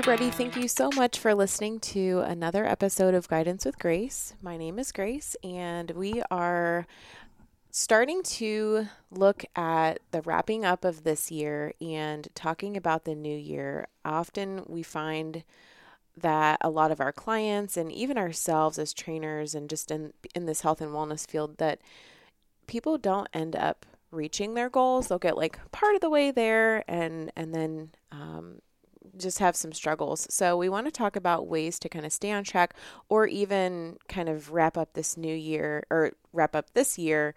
Everybody. Thank you so much for listening to another episode of Guidance with Grace. My name is Grace, and we are starting to look at the wrapping up of this year and talking about the new year. Often we find that a lot of our clients and even ourselves as trainers and just in in this health and wellness field that people don't end up reaching their goals. They'll get like part of the way there and and then um, just have some struggles. So we want to talk about ways to kind of stay on track or even kind of wrap up this new year or wrap up this year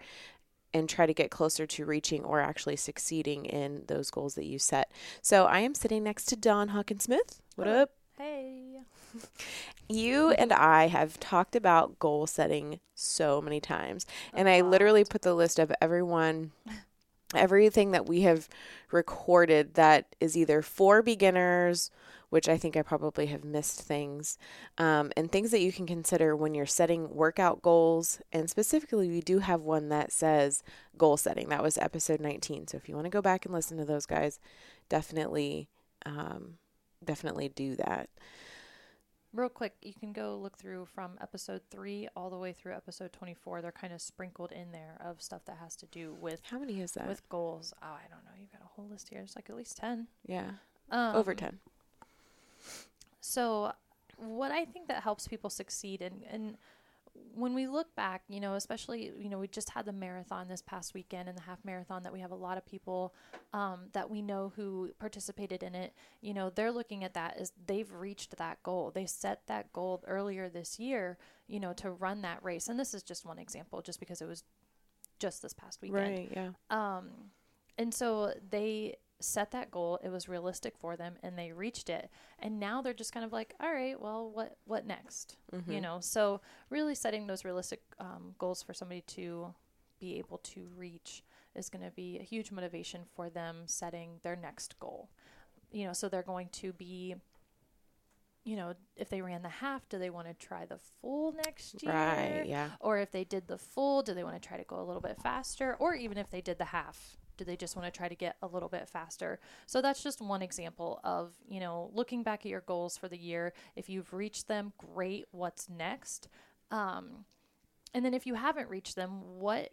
and try to get closer to reaching or actually succeeding in those goals that you set. So I am sitting next to Dawn Hawkins Smith. What up? Hey. You and I have talked about goal setting so many times. And I literally put the list of everyone, everything that we have recorded that is either for beginners, which I think I probably have missed things, um, and things that you can consider when you're setting workout goals. And specifically, we do have one that says goal setting. That was episode 19. So if you want to go back and listen to those guys, definitely, um, definitely do that. Real quick, you can go look through from episode three all the way through episode 24. They're kind of sprinkled in there of stuff that has to do with How many is that? with goals. Oh, I don't know. You've got a whole list here. It's like at least 10. yeah, Um, over 10. So, what I think that helps people succeed, and and when we look back, you know, especially you know, we just had the marathon this past weekend and the half marathon that we have a lot of people um, that we know who participated in it. You know, they're looking at that as they've reached that goal. They set that goal earlier this year, you know, to run that race. And this is just one example, just because it was just this past weekend. Right, yeah. Um, and so they set that goal. It was realistic for them, and they reached it. And now they're just kind of like, all right, well, what what next? Mm-hmm. You know. So really setting those realistic um, goals for somebody to be able to reach is going to be a huge motivation for them setting their next goal. You know, so they're going to be. You know, if they ran the half, do they want to try the full next year? Right, yeah. Or if they did the full, do they want to try to go a little bit faster? Or even if they did the half, do they just want to try to get a little bit faster? So that's just one example of, you know, looking back at your goals for the year. If you've reached them, great. What's next? Um, and then if you haven't reached them, what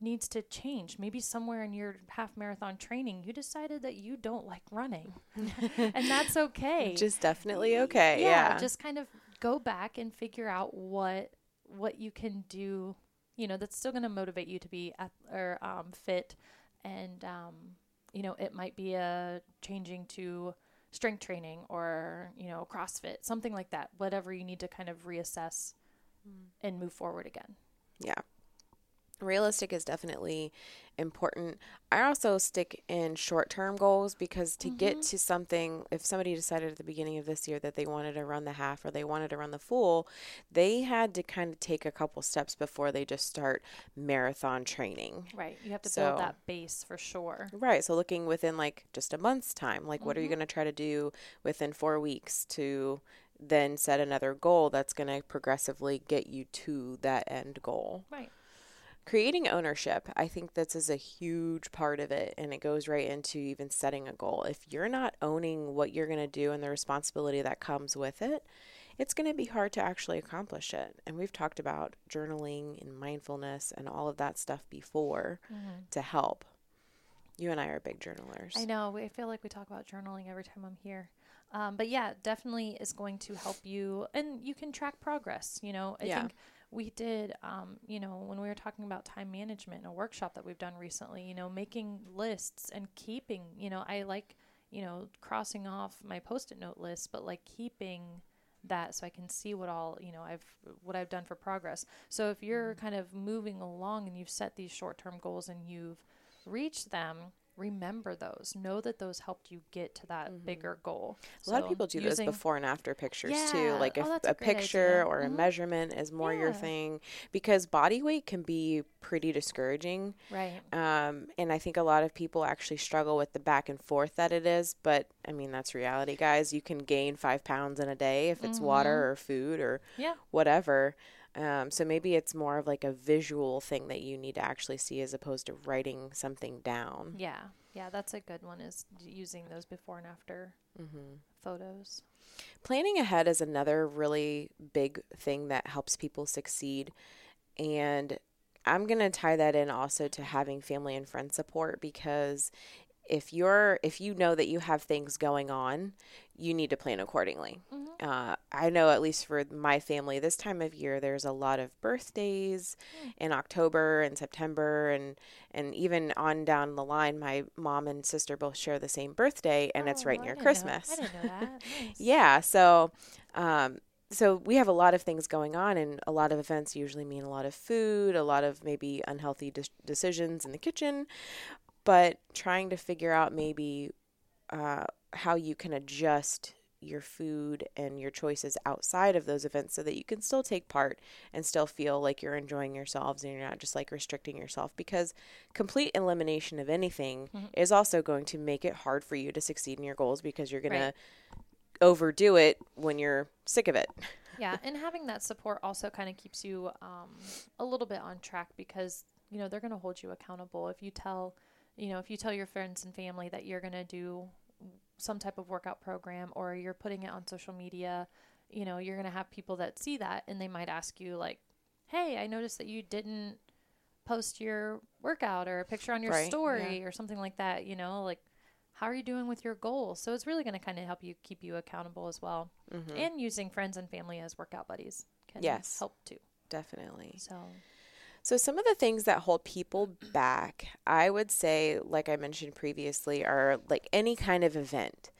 needs to change? Maybe somewhere in your half marathon training, you decided that you don't like running, and that's okay. Which is definitely okay. Yeah. Just kind of go back and figure out what what you can do. You know, that's still going to motivate you to be at, or um, fit, and um, you know, it might be a changing to strength training or you know CrossFit, something like that. Whatever you need to kind of reassess and move forward again. yeah. Realistic is definitely important. I also stick in short term goals because to get mm-hmm. to something, if somebody decided at the beginning of this year that they wanted to run the half or they wanted to run the full, they had to kind of take a couple steps before they just start marathon training. Right. You have to So- build that base for sure. Right. So looking within like just a month's time, like what are you mm-hmm. going to try to do within four weeks to then set another goal that's going to progressively get you to that end goal? Right. Creating ownership, I think this is a huge part of it, and it goes right into even setting a goal. If you're not owning what you're going to do and the responsibility that comes with it, it's going to be hard to actually accomplish it. And we've talked about journaling and mindfulness and all of that stuff before to help. You and I are big journalers. I know. I feel like we talk about journaling every time I'm here. Um, but yeah, definitely is going to help you, and you can track progress. You know, I Yeah. think we did, um, you know, when we were talking about time management in a workshop that we've done recently, you know, making lists and keeping, you know, I like, you know, crossing off my post it note list, but like keeping that so I can see what all, you know, I've, what I've done for progress. So if you're kind of moving along and you've set these short term goals and you've reached them, remember those. Know that those helped you get to that bigger goal. a lot of people do those before and after pictures too. Yeah. Like Oh, if that's a, a picture idea. or a Mhm. measurement is more your thing because body weight can be pretty discouraging. Right. Um, and I think a lot of people actually struggle with the back and forth that it is. But I mean, that's reality, guys. You can gain five pounds in a day if it's Mm-hmm. water or food or Yeah. whatever. Um, so maybe it's more of like a visual thing that you need to actually see as opposed to writing something down. Yeah. Yeah, that's a good one is using those before and after Mm-hmm. photos. Planning ahead is another really big thing that helps people succeed. And I'm going to tie that in also to having family and friend support because if you're if you know that you have things going on, you need to plan accordingly. Mm-hmm. Uh, I know at least for my family, this time of year, there's a lot of birthdays Mm. in October and September, and and even on down the line, my mom and sister both share the same birthday, and it's Oh, right I near didn't know- Christmas. I didn't know that. Nice. Yeah, so um so we have a lot of things going on and a lot of events usually mean a lot of food, a lot of maybe unhealthy de- decisions in the kitchen, but trying to figure out maybe uh, how you can adjust your food and your choices outside of those events so that you can still take part and still feel like you're enjoying yourselves and you're not just like restricting yourself because complete elimination of anything Mhm. is also going to make it hard for you to succeed in your goals because you're going Right. to overdo it when you're sick of it. yeah, and having that support also kind of keeps you um, a little bit on track because you know they're going to hold you accountable if you tell you know if you tell your friends and family that you're going to do some type of workout program or you're putting it on social media you know you're going to have people that see that and they might ask you like hey i noticed that you didn't post your workout or a picture on your Right, story or something like that you know like how are you doing with your goals so it's really going to kind of help you keep you accountable as well Mm-hmm. and using friends and family as workout buddies can Yes. help too. Definitely. So So, some of the things that hold people back, I would say, like I mentioned previously, are like any kind of event.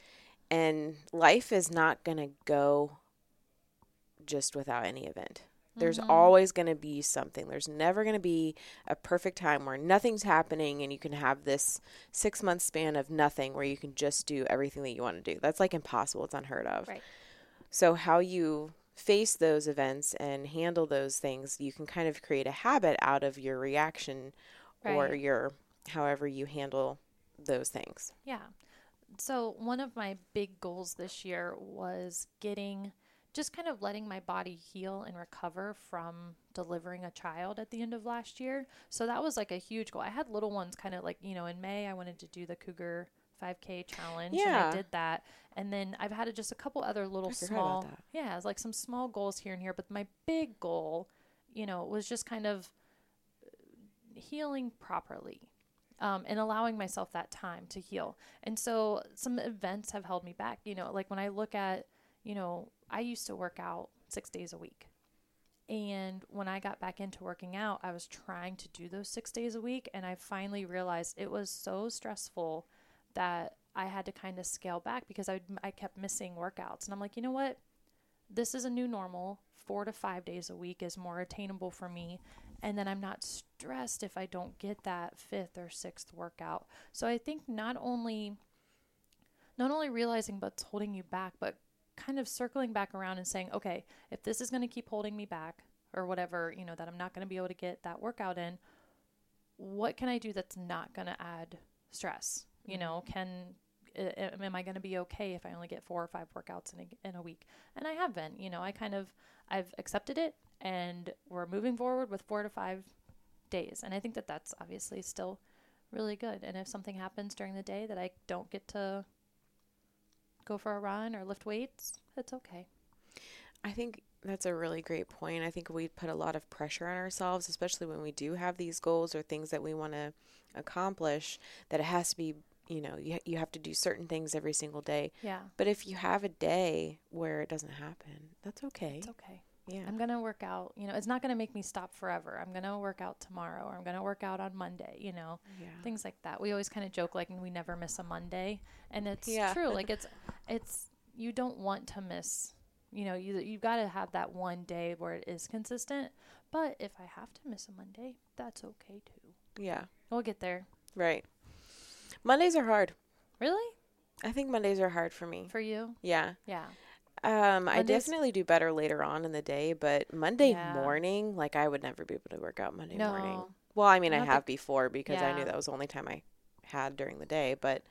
And life is not going to go just without any event. There's Mhm. always going to be something. There's never going to be a perfect time where nothing's happening and you can have this six month span of nothing where you can just do everything that you want to do. That's like impossible. It's unheard of. Right. So, how you face those events and handle those things, you can kind of create a habit out of your reaction or your however you handle those things. yeah. So one of my big goals this year was getting just kind of letting my body heal and recover from delivering a child at the end of last year. So that was like a huge goal. I had little ones kind of like, you know, in May I wanted to do the Cougar 5K challenge and Yeah. I did that. And then I've had just a couple other little small. Yeah, it's like some small goals here and here, but my big goal, you know, was just kind of healing properly um, and allowing myself that time to heal. And so some events have held me back. You know, like when I look at, you know, I used to work out six days a week. And when I got back into working out, I was trying to do those six days a week. And I finally realized it was so stressful that I had to kind of scale back because I, I kept missing workouts. And I'm like, you know what? This is a new normal. Four to five days a week is more attainable for me and then I'm not stressed if I don't get that fifth or sixth workout. So I think not only not only realizing what's holding you back, but kind of circling back around and saying, okay, if this is going to keep holding me back or whatever, you know, that I'm not going to be able to get that workout in, what can I do that's not going to add stress? You know, can am I going to be okay if I only get four or five workouts in a, in a week? And I have been, you know, I kind of I've accepted it and we're moving forward with 4 to 5 days. And I think that that's obviously still really good. And if something happens during the day that I don't get to go for a run or lift weights, it's okay. I think that's a really great point. I think we put a lot of pressure on ourselves, especially when we do have these goals or things that we want to accomplish, that it has to be, you know, you, you have to do certain things every single day. Yeah. But if you have a day where it doesn't happen, that's okay. It's okay. Yeah. I'm going to work out, you know, it's not going to make me stop forever. I'm going to work out tomorrow or I'm going to work out on Monday, you know. yeah. things like that. We always kind of joke like we never miss a Monday, and it's Yeah. true. Like it's it's you don't want to miss. You know, you you got to have that one day where it is consistent. But if I have to miss a Monday, that's okay too. Yeah. We'll get there. Right. Mondays are hard. Really? I think Mondays are hard for me. For you? Yeah. Yeah. Um, I definitely do better later on in the day, but Monday Yeah. morning, like I would never be able to work out Monday morning. No. Well, I mean, I have before because I knew that was the only time I had during the day, but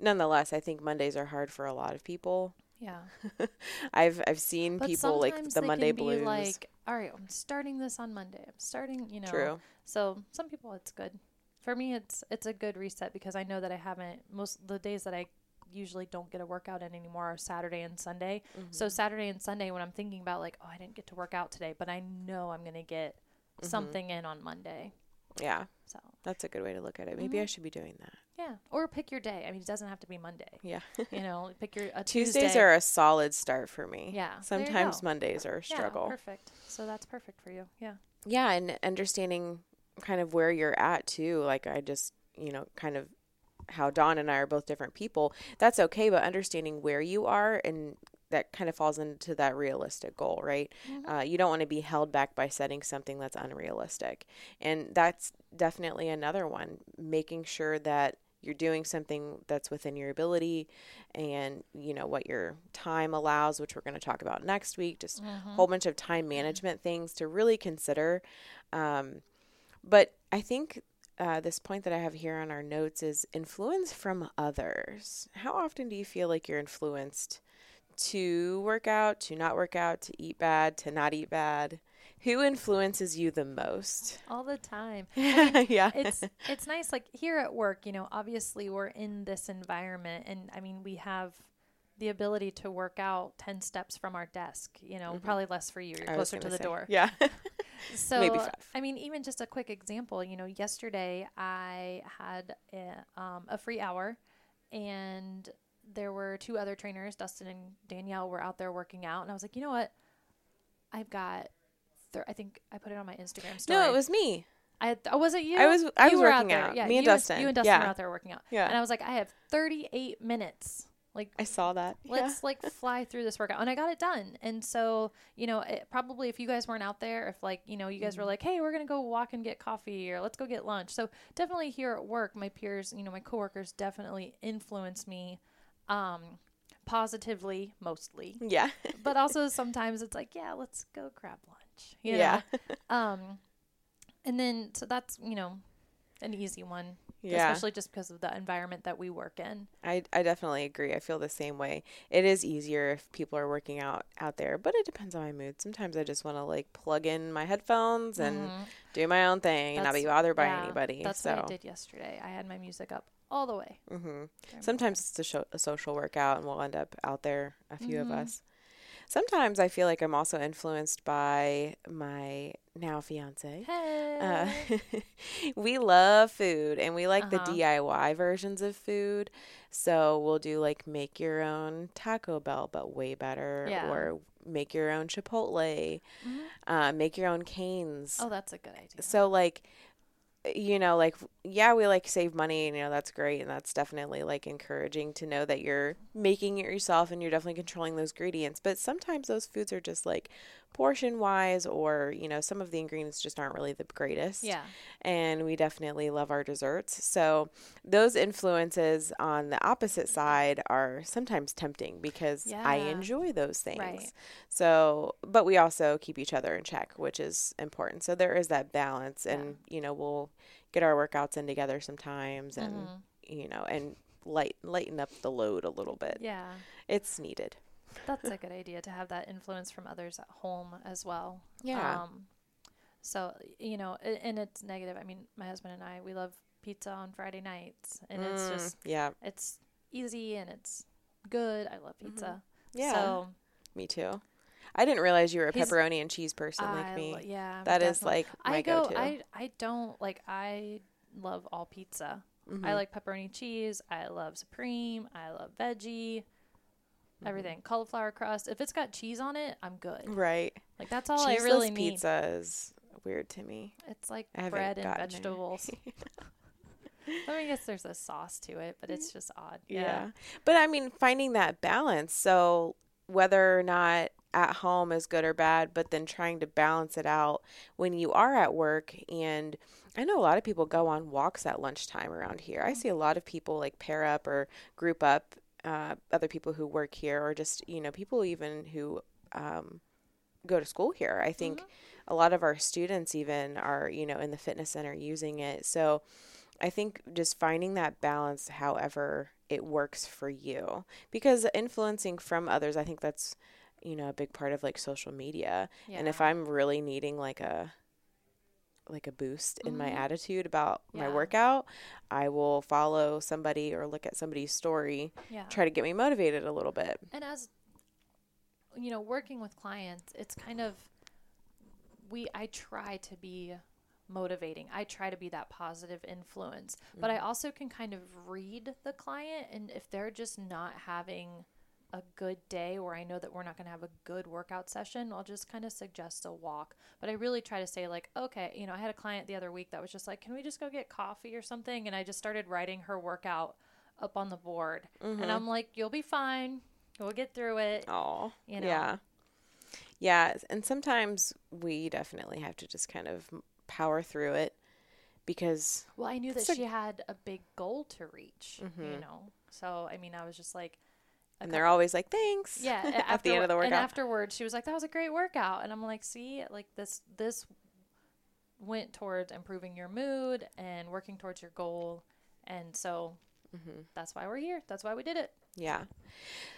nonetheless, I think Mondays are hard for a lot of people. Yeah. I've I've seen But people like the Monday blues. like, all right, I'm starting this on Monday. I'm starting, you know. True. So some people it's good for me it's it's a good reset because I know that I haven't most the days that I usually don't get a workout in anymore are Saturday and Sunday. Mm-hmm. So Saturday and Sunday when I'm thinking about like, oh, I didn't get to work out today, but I know I'm going to get Mm-hmm. something in on Monday. Yeah, So, that's a good way to look at it. Maybe I should be doing that. yeah, or pick your day. I mean, it doesn't have to be Monday. Yeah. You know, pick your a Tuesdays Tuesday. are a solid start for me. Yeah, Sometimes. Mondays are a struggle. Yeah, perfect. So that's perfect for you. Yeah. yeah and understanding kind of where you're at too like i just you know kind of how Dawn and I are both different people that's okay but understanding where you are and that kind of falls into that realistic goal right? Uh, you don't want to be held back by setting something that's unrealistic. And that's definitely another one making sure that you're doing something that's within your ability and you know what your time allows which we're going to talk about next week just a whole bunch of time management things to really consider um, but i think uh, this point that i have here on our notes is influence from others. How often do you feel like you're influenced to work out to not work out to eat bad to not eat bad? Who influences you the most? All the time. yeah. it's it's nice like here at work you know obviously we're in this environment and i mean we have the ability to work out 10 steps from our desk you know probably less for you. You're Mm-hmm. I closer to the say. door. Yeah so maybe five. i mean even just a quick example you know yesterday i had a, um, a free hour and there were two other trainers dustin and danielle were out there working out and i was like you know what i've got thir- i think i put it on my instagram story no it was me I had, oh, was it you? I was- I You was working there. out. Yeah, Me and Dustin. you and Dustin Yeah. were out there working out. Yeah. And I was like, I have 38 minutes. Like, i saw that let's like fly through this workout, and I got it done. And so, you know, it, probably if you guys weren't out there, if like you know, you guys Mm-hmm. were like, hey, we're gonna go walk and get coffee, or let's go get lunch. So definitely here at work, my peers, you know, my coworkers definitely influence me. Um, positively mostly yeah but also sometimes it's like yeah let's go grab lunch you know? Yeah. um and then so that's you know an easy one Yeah. especially just because of the environment that we work in I, I definitely agree. I feel the same way. It is easier if people are working out out there, but it depends on my mood. Sometimes I just want to like plug in my headphones and do my own thing and not be Mm-hmm. Bothered by yeah, anybody. that's so what i did yesterday i had my music up all the way hmm sometimes it's a, show, a social workout and we'll end up out there, a few of us. Sometimes I feel like I'm also influenced by my now fiance. hey Uh, we love food and we like the Uh-huh. DIY versions of food. So we'll do like make your own Taco Bell, but way better, Yeah. or make your own Chipotle, Mhm. uh, make your own Cane's. oh that's a good idea So like, you know, like yeah, we like save money, and you know that's great, and that's definitely like encouraging to know that you're making it yourself and you're definitely controlling those ingredients. But sometimes those foods are just like portion wise, or you know, some of the ingredients just aren't really the greatest yeah and we definitely love our desserts. So those influences on the opposite side are sometimes tempting because I enjoy those things. Right. So, but we also keep each other in check, which is important. So there is that balance and you know, we'll get our workouts in together sometimes and Mhm. you know, and light lighten up the load a little bit. yeah It's needed. That's a good idea to have that influence from others at home as well. Yeah. Um, so you know, and it's negative. I mean, my husband and I we love pizza on Friday nights, and it's Mm, just yeah. it's easy and it's good. I love pizza. Mm-hmm. Yeah. So Me too. I didn't realize you were a pepperoni and cheese person I like me. lo- yeah, That is definitely. like my I go. go-to. I I don't like. I love all pizza. Mm-hmm. I like pepperoni cheese. I love supreme. I love veggie. Mm-hmm. Everything cauliflower crust. If it's got cheese on it, I'm good. Right. Like that's all Cheeseless I really need. pizza is weird to me. It's like bread and vegetables. I mean, I guess there's a sauce to it, but it's just odd. Yeah. Yeah. But I mean, finding that balance. So whether or not at home is good or bad, but then trying to balance it out when you are at work. And I know a lot of people go on walks at lunchtime around here. I see a lot of people like pair up or group up, uh, other people who work here, or just, you know, people even who, um, go to school here. I think a lot of our students even are, you know, in the fitness center using it. So I think just finding that balance, however it works for you, because influencing from others, I think that's, you know, a big part of like social media. And if I'm really needing like a, like a boost in Mm-hmm. my attitude about my workout, I will follow somebody or look at somebody's story, Yeah. try to get me motivated a little bit. and as you know working with clients it's kind of we i try to be motivating i try to be that positive influence but i also can kind of read the client and if they're just not having a good day or i know that we're not going to have a good workout session i'll just kind of suggest a walk but i really try to say like okay you know i had a client the other week that was just like can we just go get coffee or something and i just started writing her workout up on the board and mm-hmm. i'm like you'll be fine we'll get through it Oh, You know? yeah. Yeah. And sometimes we definitely have to just kind of power through it because, Well, I knew that a- she had a big goal to reach, you mm-hmm. know. So, I mean, I was just like, and they're always like, thanks. yeah. at the end of the afterwa- And workout. afterwards, she was like, "That was a great workout," and I'm like, "See, like this, this went towards improving your mood and working towards your goal, and so Mm-hmm. that's why we're here. That's why we did it." Yeah.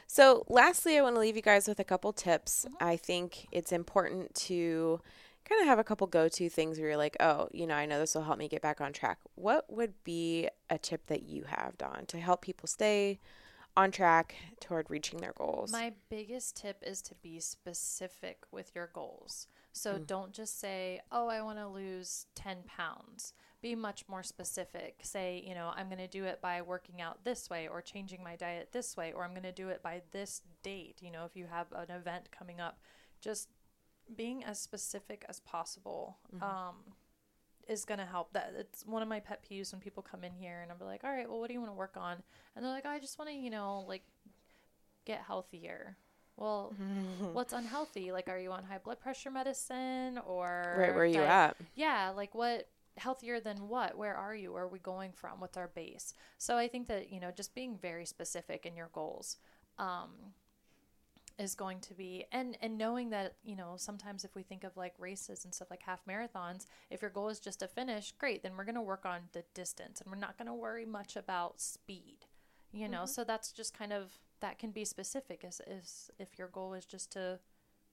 So, lastly, I want to leave you guys with a couple tips. Mm-hmm. I think it's important to kind of have a couple go to things where you're like, oh, you know, I know this will help me get back on track. What would be a tip that you have, Dawn, to help people stay on track toward reaching their goals? My biggest tip is to be specific with your goals. So Mm. don't just say, oh, I want to lose 10 pounds. Be much more specific. Say, you know, I'm going to do it by working out this way or changing my diet this way, or I'm going to do it by this date. You know, if you have an event coming up, just being as specific as possible. Um, is going to help that it's one of my pet peeves when people come in here and i'm like all right well what do you want to work on and they're like i just want to you know like get healthier. Well, what's unhealthy? Like, are you on high blood pressure medicine or right where you at? Yeah, like what healthier than what? Where are you? Where are we going from? What's our base? So I think that you know just being very specific in your goals. Um, is going to be and and knowing that you know sometimes if we think of like races and stuff like half marathons if your goal is just to finish great then we're going to work on the distance and we're not going to worry much about speed you know so that's just kind of that can be specific as, as if your goal is just to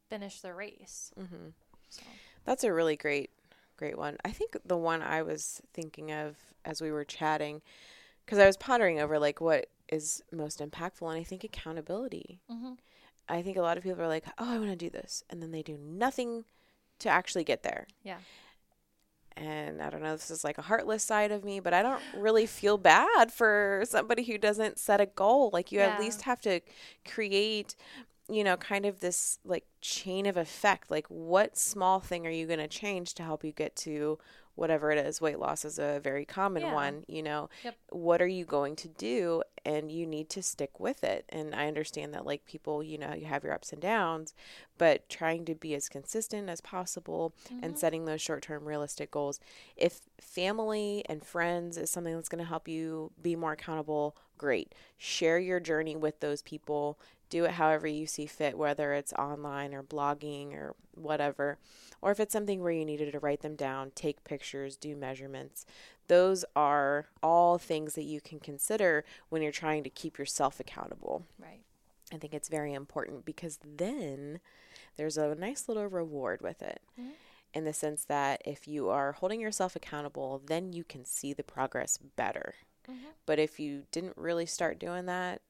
finish the race Mm-hmm. so That's a really great, great one. I think the one I was thinking of as we were chatting, because I was pondering over like what is most impactful, and I think accountability. mm-hmm. I think a lot of people are like, "Oh, I want to do this," and then they do nothing to actually get there. yeah And I don't know, this is like a heartless side of me, but I don't really feel bad for somebody who doesn't set a goal. Like you Yeah. at least have to create, you know, kind of this like chain of effect. Like what small thing are you going to change to help you get to whatever it is? Weight loss is a very common Yeah. one, you know. Yep. What are you going to do and you need to stick with it. And I understand that like people, you know, you have your ups and downs, but trying to be as consistent as possible and mm-hmm. setting those short-term realistic goals. If family and friends is something that's going to help you be more accountable, great. Share your journey with those people. Do it however you see fit, whether it's online or blogging or whatever. Or if it's something where you needed to write them down, take pictures, do measurements. Those are all things that you can consider when you're trying to keep yourself accountable. right I think it's very important because then there's a nice little reward with it. Mhm. In the sense that if you are holding yourself accountable, then you can see the progress better. Mhm. But if you didn't really start doing that,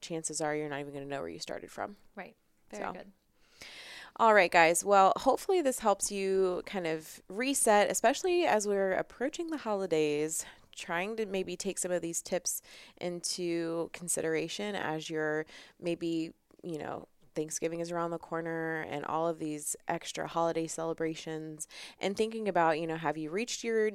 chances are you're not even going to know where you started from. right very So. good All right, guys. Well, hopefully this helps you kind of reset, especially as we're approaching the holidays. Trying to maybe take some of these tips into consideration as you're maybe, you know, Thanksgiving is around the corner and all of these extra holiday celebrations and thinking about, you know, have you reached your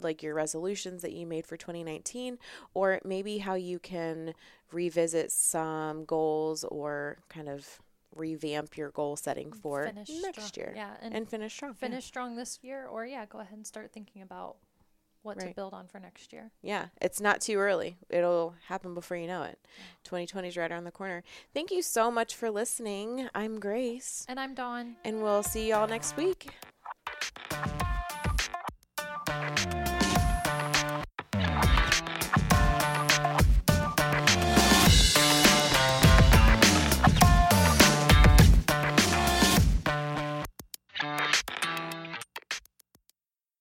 like your resolutions that you made for 2019 or maybe how you can revisit some goals or kind of revamp your goal setting for finish next strong. year yeah and, and finish strong. yeah. finish strong this year or yeah go ahead and start thinking about what to build on for next year Yeah, it's not too early. It'll happen before you know it. 2020 is right around the corner. Thank you so much for listening. I'm Grace, and i'm dawn and we'll see y'all next week.